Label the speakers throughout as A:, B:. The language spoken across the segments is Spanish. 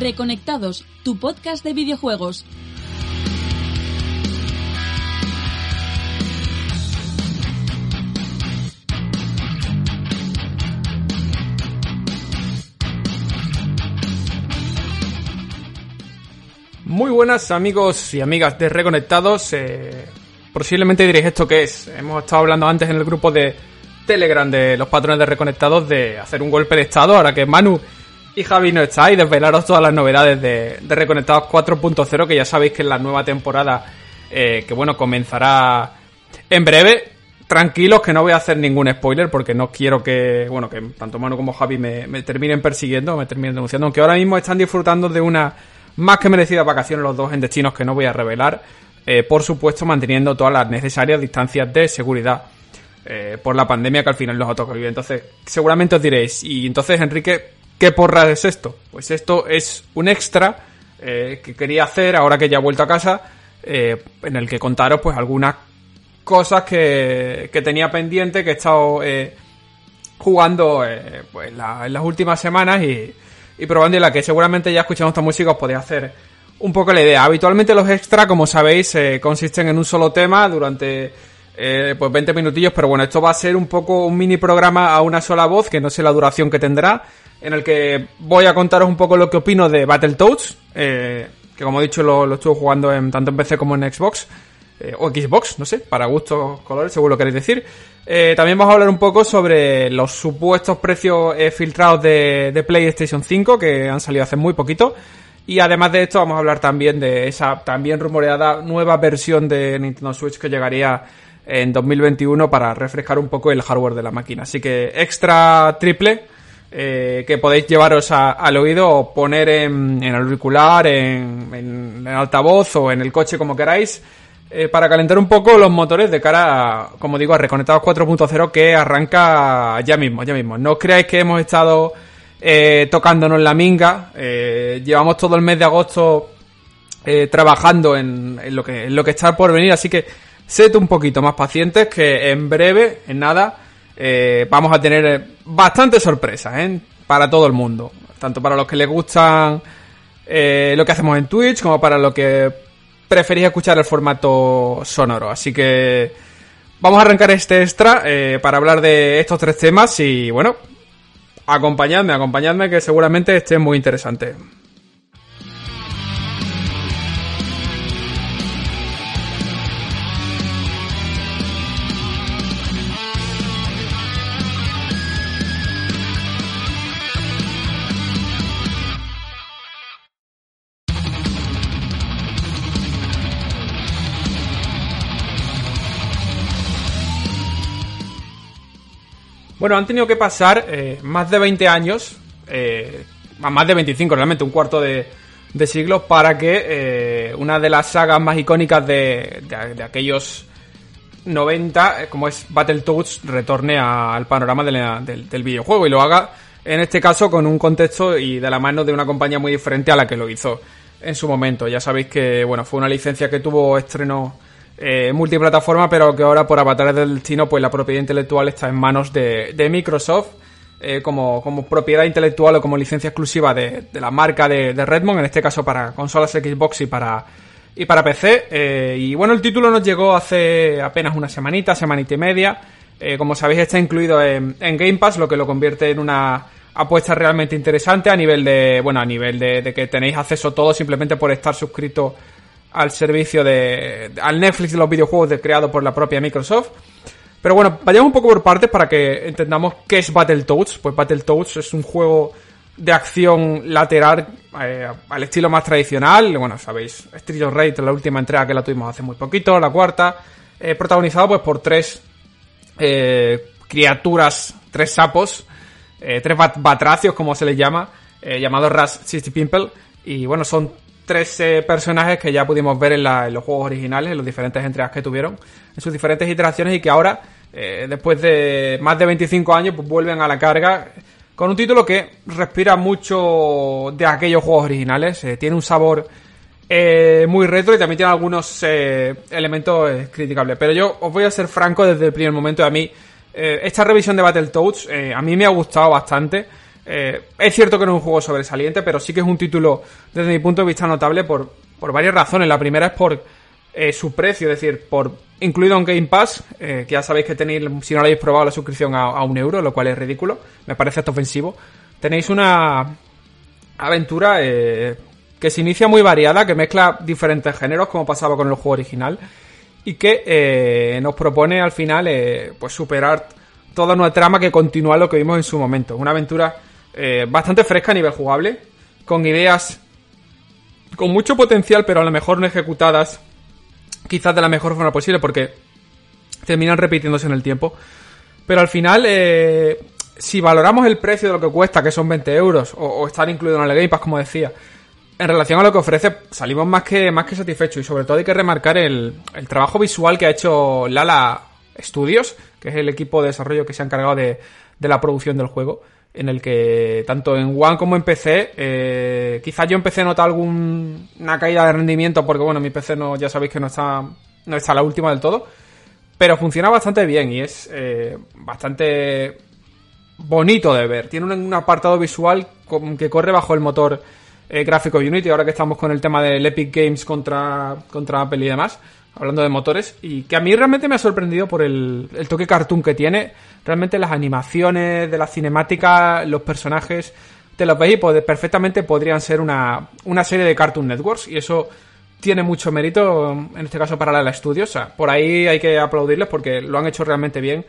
A: Reconectados, tu podcast de videojuegos.
B: Muy buenas amigos y amigas de Reconectados. Eh, posiblemente diréis esto que es. Hemos estado hablando antes en el grupo de Telegram de los patrones de Reconectados de hacer un golpe de estado ahora que Manu y Javi no está y desvelaros todas las novedades de, Reconectados 4.0 que ya sabéis que es la nueva temporada eh, que bueno comenzará en breve. Tranquilos que no voy a hacer ningún spoiler porque no quiero que, bueno, que tanto Manu como Javi me, terminen persiguiendo, me terminen denunciando, aunque ahora mismo están disfrutando de una más que merecida vacaciones los dos en destinos que no voy a revelar, eh, por supuesto manteniendo todas las necesarias distancias de seguridad eh, por la pandemia que al final los ha tocado vivir. Entonces, seguramente os diréis, y entonces Enrique, ¿qué porra es esto? Pues esto es un extra eh, que quería hacer ahora que ya he vuelto a casa, en el que contaros pues algunas cosas que, que tenía pendiente, que he estado jugando pues, en las últimas semanas y y probando y la que seguramente ya escuchando esta música os podéis hacer un poco la idea. Habitualmente los extra, como sabéis, eh, consisten en un solo tema durante eh, pues 20 minutillos, pero bueno, esto va a ser un poco un mini programa a una sola voz, que no sé la duración que tendrá, en el que voy a contaros un poco lo que opino de Battletoads, eh, que como he dicho lo, estuve jugando en, tanto en PC como en Xbox. Eh, o Xbox, no sé, para gustos, colores, seguro lo queréis decir. Eh, también vamos a hablar un poco sobre los supuestos precios filtrados de, PlayStation 5 que han salido hace muy poquito. Y además de esto vamos a hablar también de esa también rumoreada nueva versión de Nintendo Switch que llegaría en 2021 para refrescar un poco el hardware de la máquina. Así que extra triple que podéis llevaros al oído o poner en, en auricular, en, en altavoz o en el coche como queráis eh, para calentar un poco los motores de cara, a, como digo, a Reconectados 4.0 que arranca ya mismo, ya mismo. No creáis que hemos estado eh, tocándonos la minga. Eh, llevamos todo el mes de agosto trabajando en, lo que, en lo que está por venir, así que sed un poquito más pacientes que en breve, en nada, vamos a tener bastantes sorpresas para todo el mundo. Tanto para los que les gustan lo que hacemos en Twitch como para los que preferís escuchar el formato sonoro. Así que vamos a arrancar este extra eh, para hablar de estos tres temas y bueno, acompañadme, acompañadme que seguramente esté muy interesante. Bueno, han tenido que pasar eh, más de 20 años, eh, más de 25 realmente, un cuarto de, siglo, para que eh, una de las sagas más icónicas de, aquellos 90, como es Battletoads, retorne al panorama del, videojuego y lo haga, en este caso, con un contexto y de la mano de una compañía muy diferente a la que lo hizo en su momento. Ya sabéis que, bueno, fue una licencia que tuvo estreno eh, multiplataforma, pero que ahora por avatares del destino, pues la propiedad intelectual está en manos de, Microsoft. Eh, como, como, propiedad intelectual o como licencia exclusiva de, la marca de, Redmond, en este caso para consolas Xbox y para, y para PC. Eh, y bueno, el título nos llegó hace apenas una semanita, semanita y media. Como sabéis, está incluido en, Game Pass, lo que lo convierte en una apuesta realmente interesante a nivel de, bueno, a nivel de, de que tenéis acceso todo simplemente por estar suscrito al servicio de. al Netflix de los videojuegos de, creado por la propia Microsoft. Pero bueno, vayamos un poco por partes para que entendamos qué es Battletoads. Pues Battletoads es un juego de acción lateral eh, al estilo más tradicional. Bueno, sabéis, Street of Rage, la última entrega que la tuvimos hace muy poquito, la cuarta, eh, protagonizado pues por tres eh, criaturas, tres sapos, eh, tres bat batracios como se les llama, eh, llamados Ras City Pimple. Y bueno, son tres eh, personajes que ya pudimos ver en, la, en, los juegos originales, en los diferentes entregas que tuvieron, en sus diferentes iteraciones y que ahora, eh, después de más de 25 años, pues vuelven a la carga con un título que respira mucho de aquellos juegos originales, eh, tiene un sabor eh, muy retro y también tiene algunos elementos criticables. Pero yo os voy a ser franco desde el primer momento, a mí esta revisión de Battletoads a mí me ha gustado bastante. Eh, es cierto que no es un juego sobresaliente, pero sí que es un título, desde mi punto de vista, notable por, por varias razones. La primera es por eh, su precio, es decir, por incluido en Game Pass, eh, que ya sabéis que tenéis, si no lo habéis probado, la suscripción a, a, un euro, lo cual es ridículo. Me parece esto ofensivo. Tenéis una aventura que se inicia muy variada, que mezcla diferentes géneros, como pasaba con el juego original, y que nos propone al final pues superar toda una trama que continúa lo que vimos en su momento. Una aventura eh, bastante fresca a nivel jugable, con ideas con mucho potencial, pero a lo mejor no ejecutadas quizás de la mejor forma posible, porque terminan repitiéndose en el tiempo. Pero al final, eh, si valoramos el precio de lo que cuesta, que son 20 euros, o, estar incluido en el Game Pass, como decía, en relación a lo que ofrece, salimos más que, más que satisfechos. Y sobre todo hay que remarcar el, el trabajo visual que ha hecho Lala Studios, que es el equipo de desarrollo que se ha encargado de, de la producción del juego en el que tanto en One como en PC, eh, quizás yo en PC nota alguna caída de rendimiento porque bueno, mi PC no, ya sabéis que no está, no está la última del todo, pero funciona bastante bien y es eh, bastante bonito de ver. Tiene un apartado visual que corre bajo el motor eh, gráfico Unity, ahora que estamos con el tema del Epic Games contra, contra Apple y demás hablando de motores, y que a mí realmente me ha sorprendido por el, el, toque cartoon que tiene. Realmente las animaciones de la cinemática, los personajes, te los veis y perfectamente podrían ser una, una serie de Cartoon Networks, y eso tiene mucho mérito, en este caso para la Studios. O sea, por ahí hay que aplaudirles porque lo han hecho realmente bien.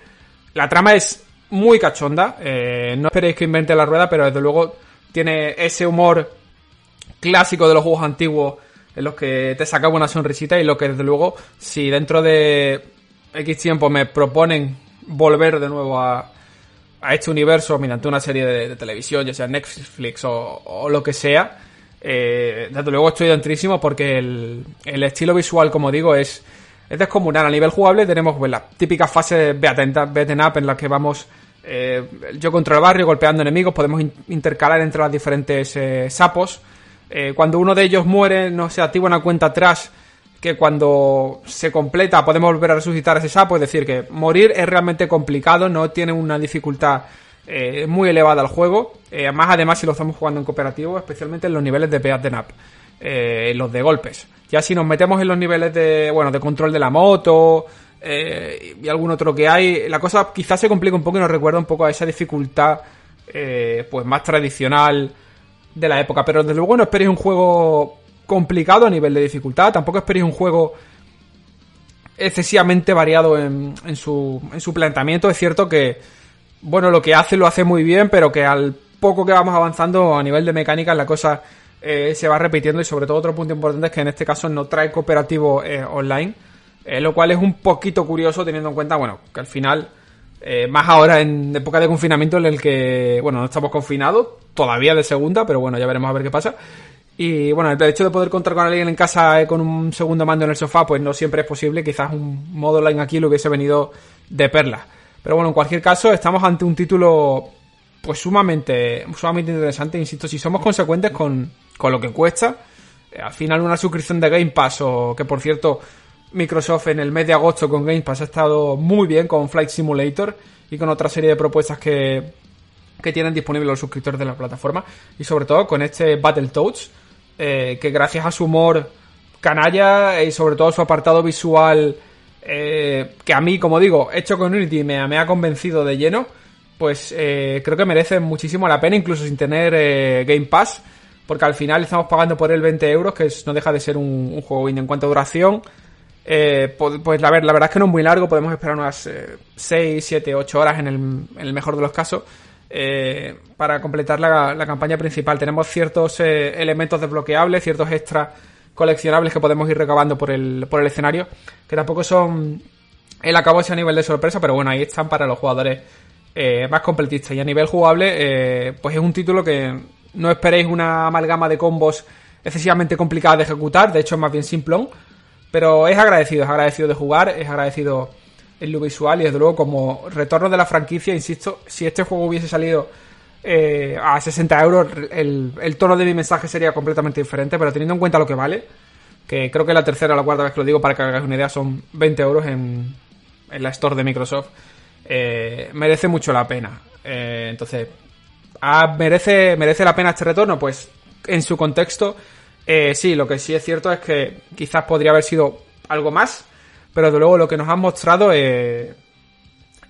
B: La trama es muy cachonda, eh, no esperéis que invente la rueda, pero desde luego tiene ese humor clásico de los juegos antiguos en los que te sacaba una sonrisita y lo que desde luego si dentro de X tiempo me proponen volver de nuevo a, este universo mediante una serie de, televisión, ya sea Netflix o, lo que sea, eh, desde luego estoy dentrísimo porque el, el, estilo visual, como digo, es, es descomunal. A nivel jugable tenemos pues, la típica fase beaten up en la que vamos eh, yo contra el barrio golpeando enemigos, podemos in intercalar entre las diferentes eh, sapos eh, cuando uno de ellos muere, no se activa una cuenta atrás que cuando se completa podemos volver a resucitar a ese sapo, es decir, que morir es realmente complicado, no tiene una dificultad eh, muy elevada al juego, eh, más además si lo estamos jugando en cooperativo, especialmente en los niveles de beat up, eh, los de golpes. Ya si nos metemos en los niveles de, bueno, de control de la moto eh, y algún otro que hay, la cosa quizás se complica un poco y nos recuerda un poco a esa dificultad pues más tradicional de la época. Pero desde luego no esperéis un juego complicado a nivel de dificultad. Tampoco esperéis un juego excesivamente variado en, en, su, en su planteamiento. Es cierto que, bueno, lo que hace lo hace muy bien, pero que al poco que vamos avanzando a nivel de mecánica la cosa eh, se va repitiendo y sobre todo otro punto importante es que en este caso no trae cooperativo eh, online, eh, lo cual es un poquito curioso teniendo en cuenta, bueno, que al final, eh, más ahora en época de confinamiento en el que, bueno, no estamos confinados, todavía de segunda, pero bueno, ya veremos a ver qué pasa. Y bueno, el hecho de poder contar con alguien en casa eh, con un segundo mando en el sofá, pues no siempre es posible. Quizás un modo online aquí lo hubiese venido de perla. Pero bueno, en cualquier caso, estamos ante un título pues sumamente, sumamente interesante. Insisto, si somos consecuentes con, con lo que cuesta, eh, al final una suscripción de Game Pass, o que por cierto, Microsoft en el mes de agosto con Game Pass ha estado muy bien con Flight Simulator y con otra serie de propuestas que, que tienen disponibles los suscriptores de la plataforma. Y sobre todo con este Battletoads eh, que gracias a su humor canalla y sobre todo su apartado visual eh, que a mí como digo hecho con Unity me, me ha convencido de lleno pues eh, creo que merece muchísimo la pena incluso sin tener Game Pass porque al final estamos pagando por él 20 euros que no deja de ser un, un juego indie en cuanto a duración Eh, pues, la, ver, la verdad es que no es muy largo, podemos esperar unas 6, 7, 8 horas en el, en el mejor de los casos. Eh, para completar la, campaña principal. Tenemos ciertos eh, elementos desbloqueables, ciertos extras coleccionables que podemos ir recabando por el, por el escenario, que tampoco son el acabo ese nivel de sorpresa, pero bueno, ahí están para los jugadores eh, más completistas. Y a nivel jugable, pues es un título que no esperéis una amalgama de combos excesivamente complicada de ejecutar, de hecho es más bien simplón, pero es agradecido, es agradecido de jugar, es agradecido en lo visual y desde luego como retorno de la franquicia, insisto, si este juego hubiese salido eh, a 60 euros, el, el, tono de mi mensaje sería completamente diferente, pero teniendo en cuenta lo que vale, que creo que la tercera o la cuarta vez que lo digo para que hagáis una idea, son 20 euros en, en la store de Microsoft, eh, merece mucho la pena. Eh, entonces, ¿ah, merece, ¿merece la pena este retorno? Pues en su contexto, eh, sí, lo que sí es cierto es que quizás podría haber sido algo más, pero de luego lo que nos han mostrado es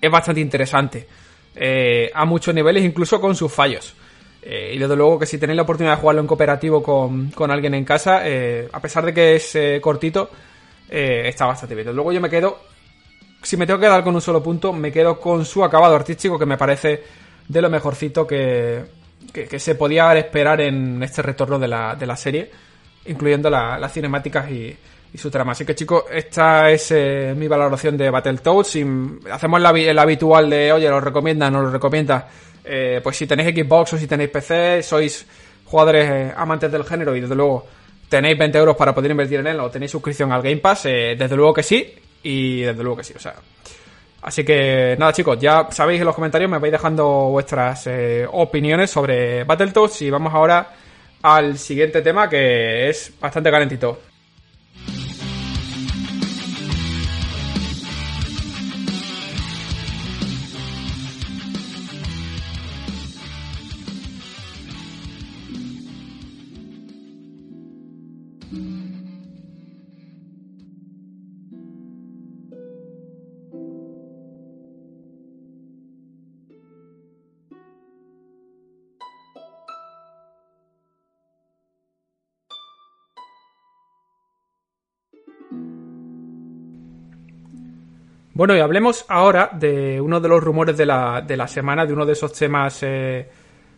B: bastante interesante. a muchos niveles, incluso con sus fallos. y desde luego que si tenéis la oportunidad de jugarlo en cooperativo con, con alguien en casa, a pesar de que es cortito, está bastante bien. Desde luego yo me quedo si me tengo que quedar con un solo punto, me quedo con su acabado artístico, que me parece de lo mejorcito que, que, se podía esperar en este retorno de la, de la serie, incluyendo las cinemáticas y, su trama. Así que chicos, esta es eh, mi valoración de Battletoads. Si hacemos el habitual de, oye, lo recomienda, no lo recomienda, eh, pues si tenéis Xbox o si tenéis PC, sois jugadores eh, amantes del género y desde luego tenéis 20 euros para poder invertir en él o tenéis suscripción al Game Pass, desde luego que sí. Y desde luego que sí, o sea. Así que nada chicos, ya sabéis en los comentarios, me vais dejando vuestras eh, opiniones sobre Battletoads y vamos ahora al siguiente tema que es bastante calentito. Bueno, y hablemos ahora de uno de los rumores de la, de la semana, de uno de esos temas eh,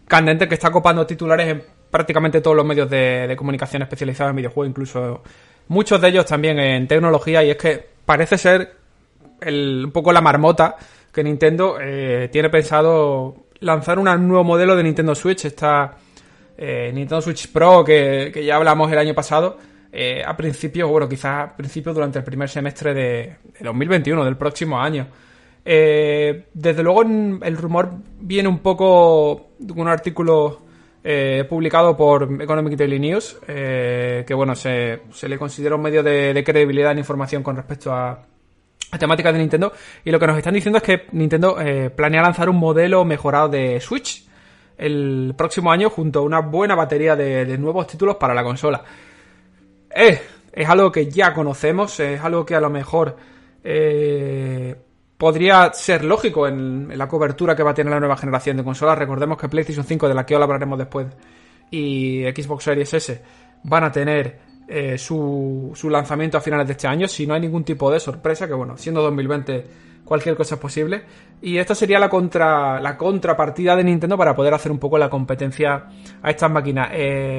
B: candentes que está copando titulares en prácticamente todos los medios de, comunicación especializados en videojuegos, incluso muchos de ellos también en tecnología, y es que parece ser un poco la marmota que Nintendo eh, tiene pensado lanzar un nuevo modelo de Nintendo Switch, esta eh, Nintendo Switch Pro que, que ya hablamos el año pasado eh, a principios, bueno, quizás a principios durante el primer semestre de, 2021, del próximo año. Eh, desde luego el rumor viene un poco de un artículo eh, publicado por Economic Daily News, que bueno, se, le considera un medio de, credibilidad en información con respecto a, a temáticas de Nintendo. Y lo que nos están diciendo es que Nintendo planea lanzar un modelo mejorado de Switch el próximo año junto a una buena batería de nuevos títulos para la consola. Eh, es algo que ya conocemos, es algo que a lo mejor eh, podría ser lógico en, la cobertura que va a tener la nueva generación de consolas. Recordemos que PlayStation 5, de la que ahora hablaremos después, y Xbox Series S van a tener eh, su, su, lanzamiento a finales de este año, si no hay ningún tipo de sorpresa, que bueno, siendo 2020 cualquier cosa es posible. Y esta sería la, contra, la contrapartida de Nintendo para poder hacer un poco la competencia a estas máquinas.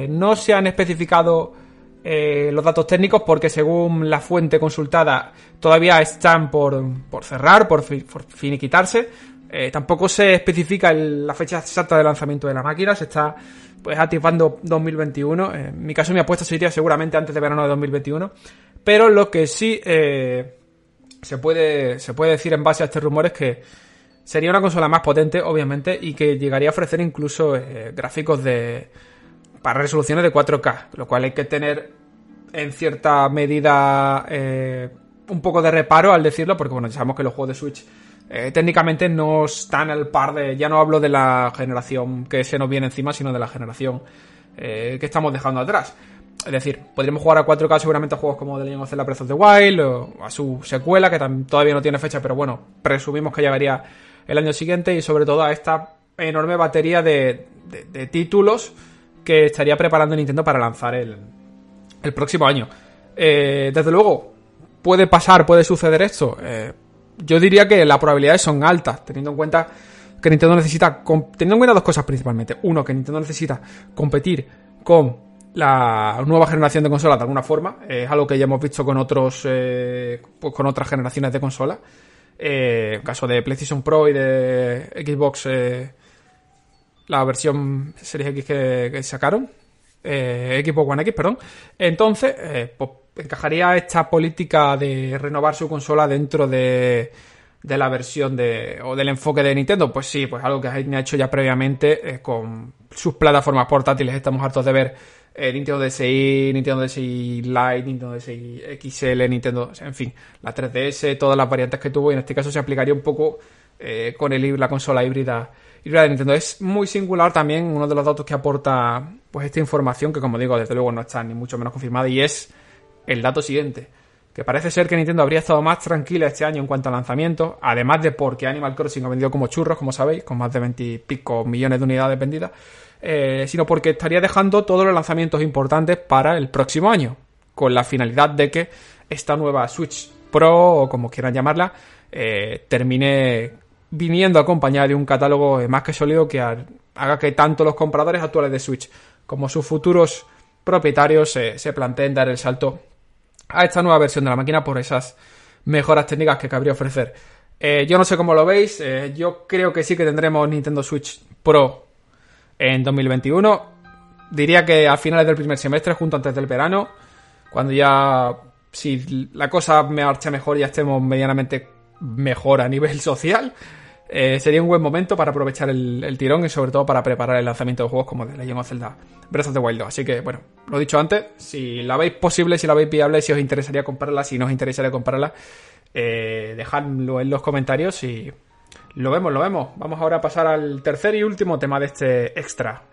B: no se han especificado eh, los datos técnicos porque según la fuente consultada todavía están por, cerrar, por, finiquitarse. Eh, tampoco se especifica la fecha exacta de lanzamiento de la máquina, se está pues atisbando 2021. En mi caso mi apuesta sería seguramente antes de verano de 2021. Pero lo que sí eh, se, puede, se puede decir en base a este rumor es que sería una consola más potente, obviamente, y que llegaría a ofrecer incluso gráficos de para resoluciones de 4K, lo cual hay que tener en cierta medida eh, un poco de reparo al decirlo, porque bueno, sabemos que los juegos de Switch eh, técnicamente no están al par de, ya no hablo de la generación que se nos viene encima, sino de la generación eh, que estamos dejando atrás. Es decir, podríamos jugar a 4K seguramente a juegos como The Legend of Zelda Breath of the Wild o a su secuela, que todavía no tiene fecha, pero bueno, presumimos que llegaría el año siguiente y sobre todo a esta enorme batería de títulos que estaría preparando Nintendo para lanzar el, el próximo año. Eh, desde luego, puede pasar, puede suceder esto. Eh, yo diría que las probabilidades son altas, teniendo en cuenta que Nintendo necesita, teniendo en cuenta dos cosas principalmente. Uno, que Nintendo necesita competir con la nueva generación de consolas de alguna forma. es algo que ya hemos visto con otros, eh, pues con otras generaciones de consolas. Eh, caso de PlayStation Pro y de Xbox, eh, la versión Series X que, sacaron, eh, Xbox One X, perdón. Entonces, eh, pues encajaría esta política de renovar su consola dentro de, de la versión de, o del enfoque de Nintendo. Pues sí, pues algo que ha hecho ya previamente con sus plataformas portátiles. Estamos hartos de ver eh, Nintendo DSi, Nintendo DSi Lite, Nintendo DSi XL, Nintendo, en fin, la 3DS, todas las variantes que tuvo y en este caso se aplicaría un poco eh, con el, la consola híbrida, híbrida de Nintendo. Es muy singular también uno de los datos que aporta pues esta información que como digo desde luego no está ni mucho menos confirmada y es el dato siguiente que parece ser que Nintendo habría estado más tranquila este año en cuanto a lanzamiento, además de porque Animal Crossing ha vendido como churros, como sabéis, con más de 20 y pico millones de unidades vendidas, eh, sino porque estaría dejando todos los lanzamientos importantes para el próximo año, con la finalidad de que esta nueva Switch Pro, o como quieran llamarla, eh, termine viniendo acompañada de un catálogo más que sólido que haga que tanto los compradores actuales de Switch como sus futuros propietarios se planteen dar el salto a esta nueva versión de la máquina por esas mejoras técnicas que cabría ofrecer. Eh, yo no sé cómo lo veis, yo creo que sí que tendremos Nintendo Switch Pro en 2021. Diría que a finales del primer semestre, junto antes del verano, cuando ya, si la cosa me marcha mejor, ya estemos medianamente mejor a nivel social, eh, sería un buen momento para aprovechar el, tirón y sobre todo para preparar el lanzamiento de juegos como The Legend of Zelda Breath of the Wild Así que, bueno, lo dicho antes, si la veis posible, si la veis viable, si os interesaría comprarla, si no os interesaría comprarla, eh, dejadlo en los comentarios y lo vemos, lo vemos. Vamos ahora a pasar al tercer y último tema de este extra.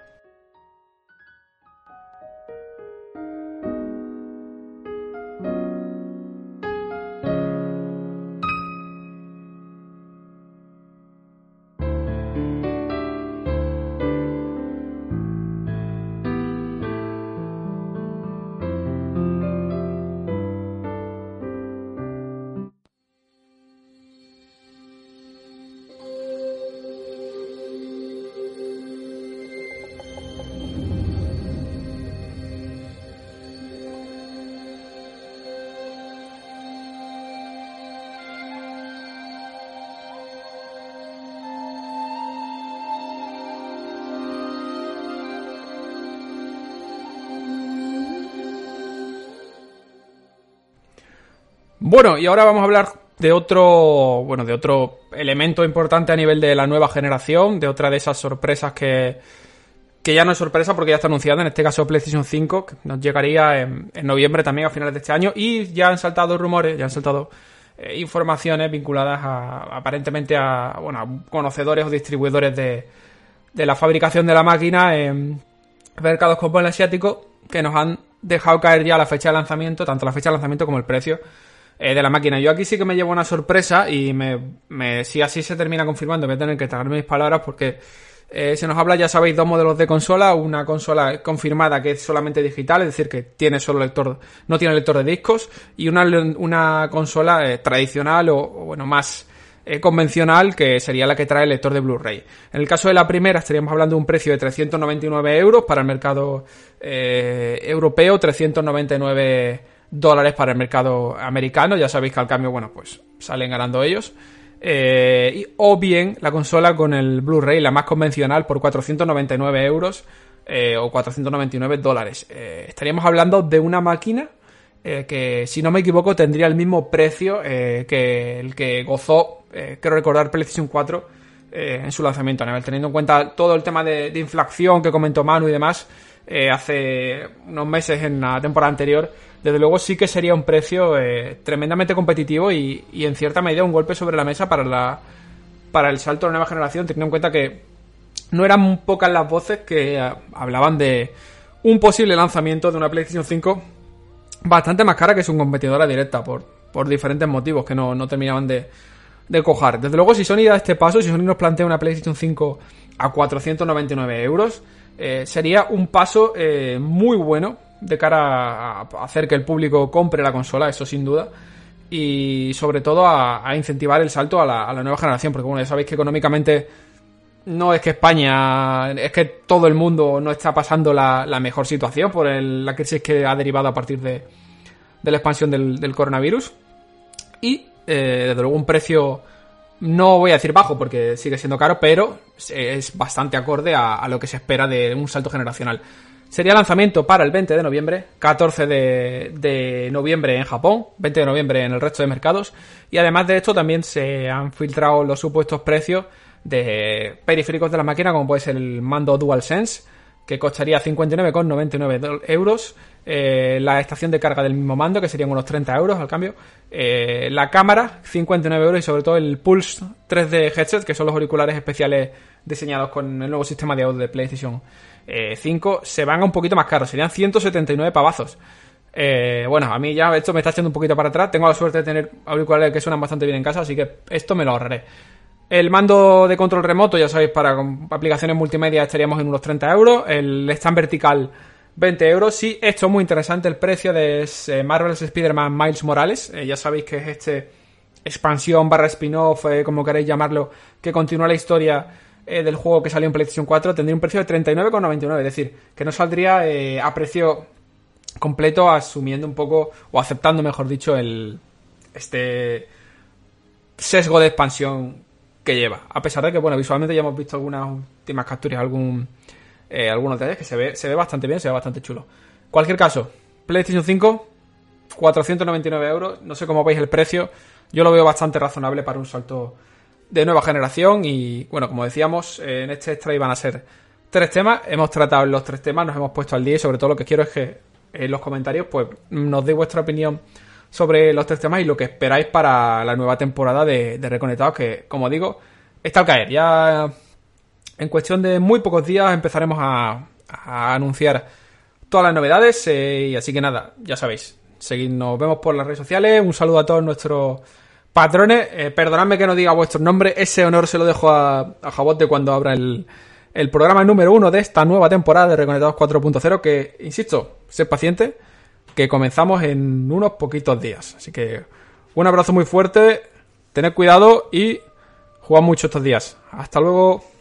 B: Bueno, y ahora vamos a hablar de otro, bueno, de otro elemento importante a nivel de la nueva generación, de otra de esas sorpresas que, que ya no es sorpresa porque ya está anunciada, en este caso PlayStation 5, que nos llegaría en, noviembre también a finales de este año, y ya han saltado rumores, ya han saltado eh, informaciones vinculadas a, aparentemente a, bueno, a conocedores o distribuidores de, de la fabricación de la máquina en mercados como el asiático, que nos han dejado caer ya la fecha de lanzamiento, tanto la fecha de lanzamiento como el precio eh, de la máquina. Yo aquí sí que me llevo una sorpresa y me, si así se termina confirmando, voy a tener que tragarme mis palabras porque eh, se nos habla, ya sabéis, dos modelos de consola. Una consola confirmada que es solamente digital, es decir, que tiene solo lector, no tiene lector de discos. Y una, una consola eh, tradicional o, bueno, más convencional, que sería la que trae el lector de Blu-ray. En el caso de la primera, estaríamos hablando de un precio de 399 euros para el mercado europeo, 399 dólares para el mercado americano. Ya sabéis que al cambio, bueno, pues salen ganando ellos. Eh, o bien la consola con el Blu-ray, la más convencional, por 499 euros eh, o 499 dólares. Eh, estaríamos hablando de una máquina que, si no me equivoco, tendría el mismo precio que el que gozó, quiero recordar, PlayStation 4 en su lanzamiento, teniendo en cuenta todo el tema de inflación que comentó Manu y demás. hace unos meses en la temporada anterior desde luego sí que sería un precio eh, tremendamente competitivo y, en cierta medida un golpe sobre la mesa para, la, para el salto a la nueva generación, teniendo en cuenta que no eran pocas las voces que eh, hablaban de un posible lanzamiento de una PlayStation 5 bastante más cara que su competidora directa por, por diferentes motivos que no, terminaban de, de cojar. Desde luego, si Sony da este paso, si Sony nos plantea una PlayStation 5 a 499 euros, eh, sería un paso muy bueno de cara a hacer que el público compre la consola, eso sin duda. y sobre todo a, incentivar el salto a la, nueva generación, porque bueno, ya sabéis que económicamente no es que España, es que todo el mundo no está pasando la, mejor situación por la crisis que ha derivado a partir de, la expansión del, coronavirus. Y, eh, desde luego, un precio, no voy a decir bajo porque sigue siendo caro, pero es bastante acorde a lo que se espera de un salto generacional. Sería lanzamiento para el 20 de noviembre, 14 de, noviembre en Japón, 20 de noviembre en el resto de mercados. Y además de esto también se han filtrado los supuestos precios de periféricos de la máquina, como puede ser el mando DualSense, que costaría 59,99 euros. Eh, la estación de carga del mismo mando, que serían unos 30 euros al cambio. Eh, la cámara, 59 euros. Y sobre todo el Pulse 3D Headset, que son los auriculares especiales diseñados con el nuevo sistema de audio de PlayStation 5 eh, se van a un poquito más caros, serían 179 pavazos. Eh, bueno, a mí ya esto me está echando un poquito para atrás. Tengo la suerte de tener auriculares que suenan bastante bien en casa, así que esto me lo ahorraré. El mando de control remoto, ya sabéis, para aplicaciones multimedia estaríamos en unos 30 euros. El stand vertical, 20 euros. Sí, esto es muy interesante. El precio de eh, Marvel's Spider-Man Miles Morales. ya sabéis que es este expansión barra spin-off, como queréis llamarlo, que continúa la historia eh, del juego que salió en PlayStation 4 tendría un precio de 39,99. Es decir, que no saldría eh, a precio completo asumiendo un poco, o aceptando, mejor dicho, el este sesgo de expansión que lleva. A pesar de que, bueno, visualmente ya hemos visto algunas últimas capturas, algún, eh, algunos detalles que se ve, se ve bastante bien, se ve bastante chulo. Cualquier caso, PlayStation 5, 499 euros. No sé cómo veis el precio. Yo lo veo bastante razonable para un salto de nueva generación y bueno, como decíamos, en este extra iban a ser tres temas, hemos tratado los tres temas, nos hemos puesto al día y sobre todo lo que quiero es que en los comentarios pues nos deis vuestra opinión sobre los tres temas y lo que esperáis para la nueva temporada de, Reconectados que como digo, está al caer, ya en cuestión de muy pocos días empezaremos a, anunciar todas las novedades eh, y así que nada, ya sabéis, seguidnos, vemos por las redes sociales, un saludo a todos nuestros Patrones, eh, perdonadme que no diga vuestro nombre, ese honor se lo dejo a, a Jabote cuando abra el, el programa número uno de esta nueva temporada de Reconectados 4.0, que, insisto, sed paciente, que comenzamos en unos poquitos días. Así que un abrazo muy fuerte, tened cuidado y jugad mucho estos días. Hasta luego.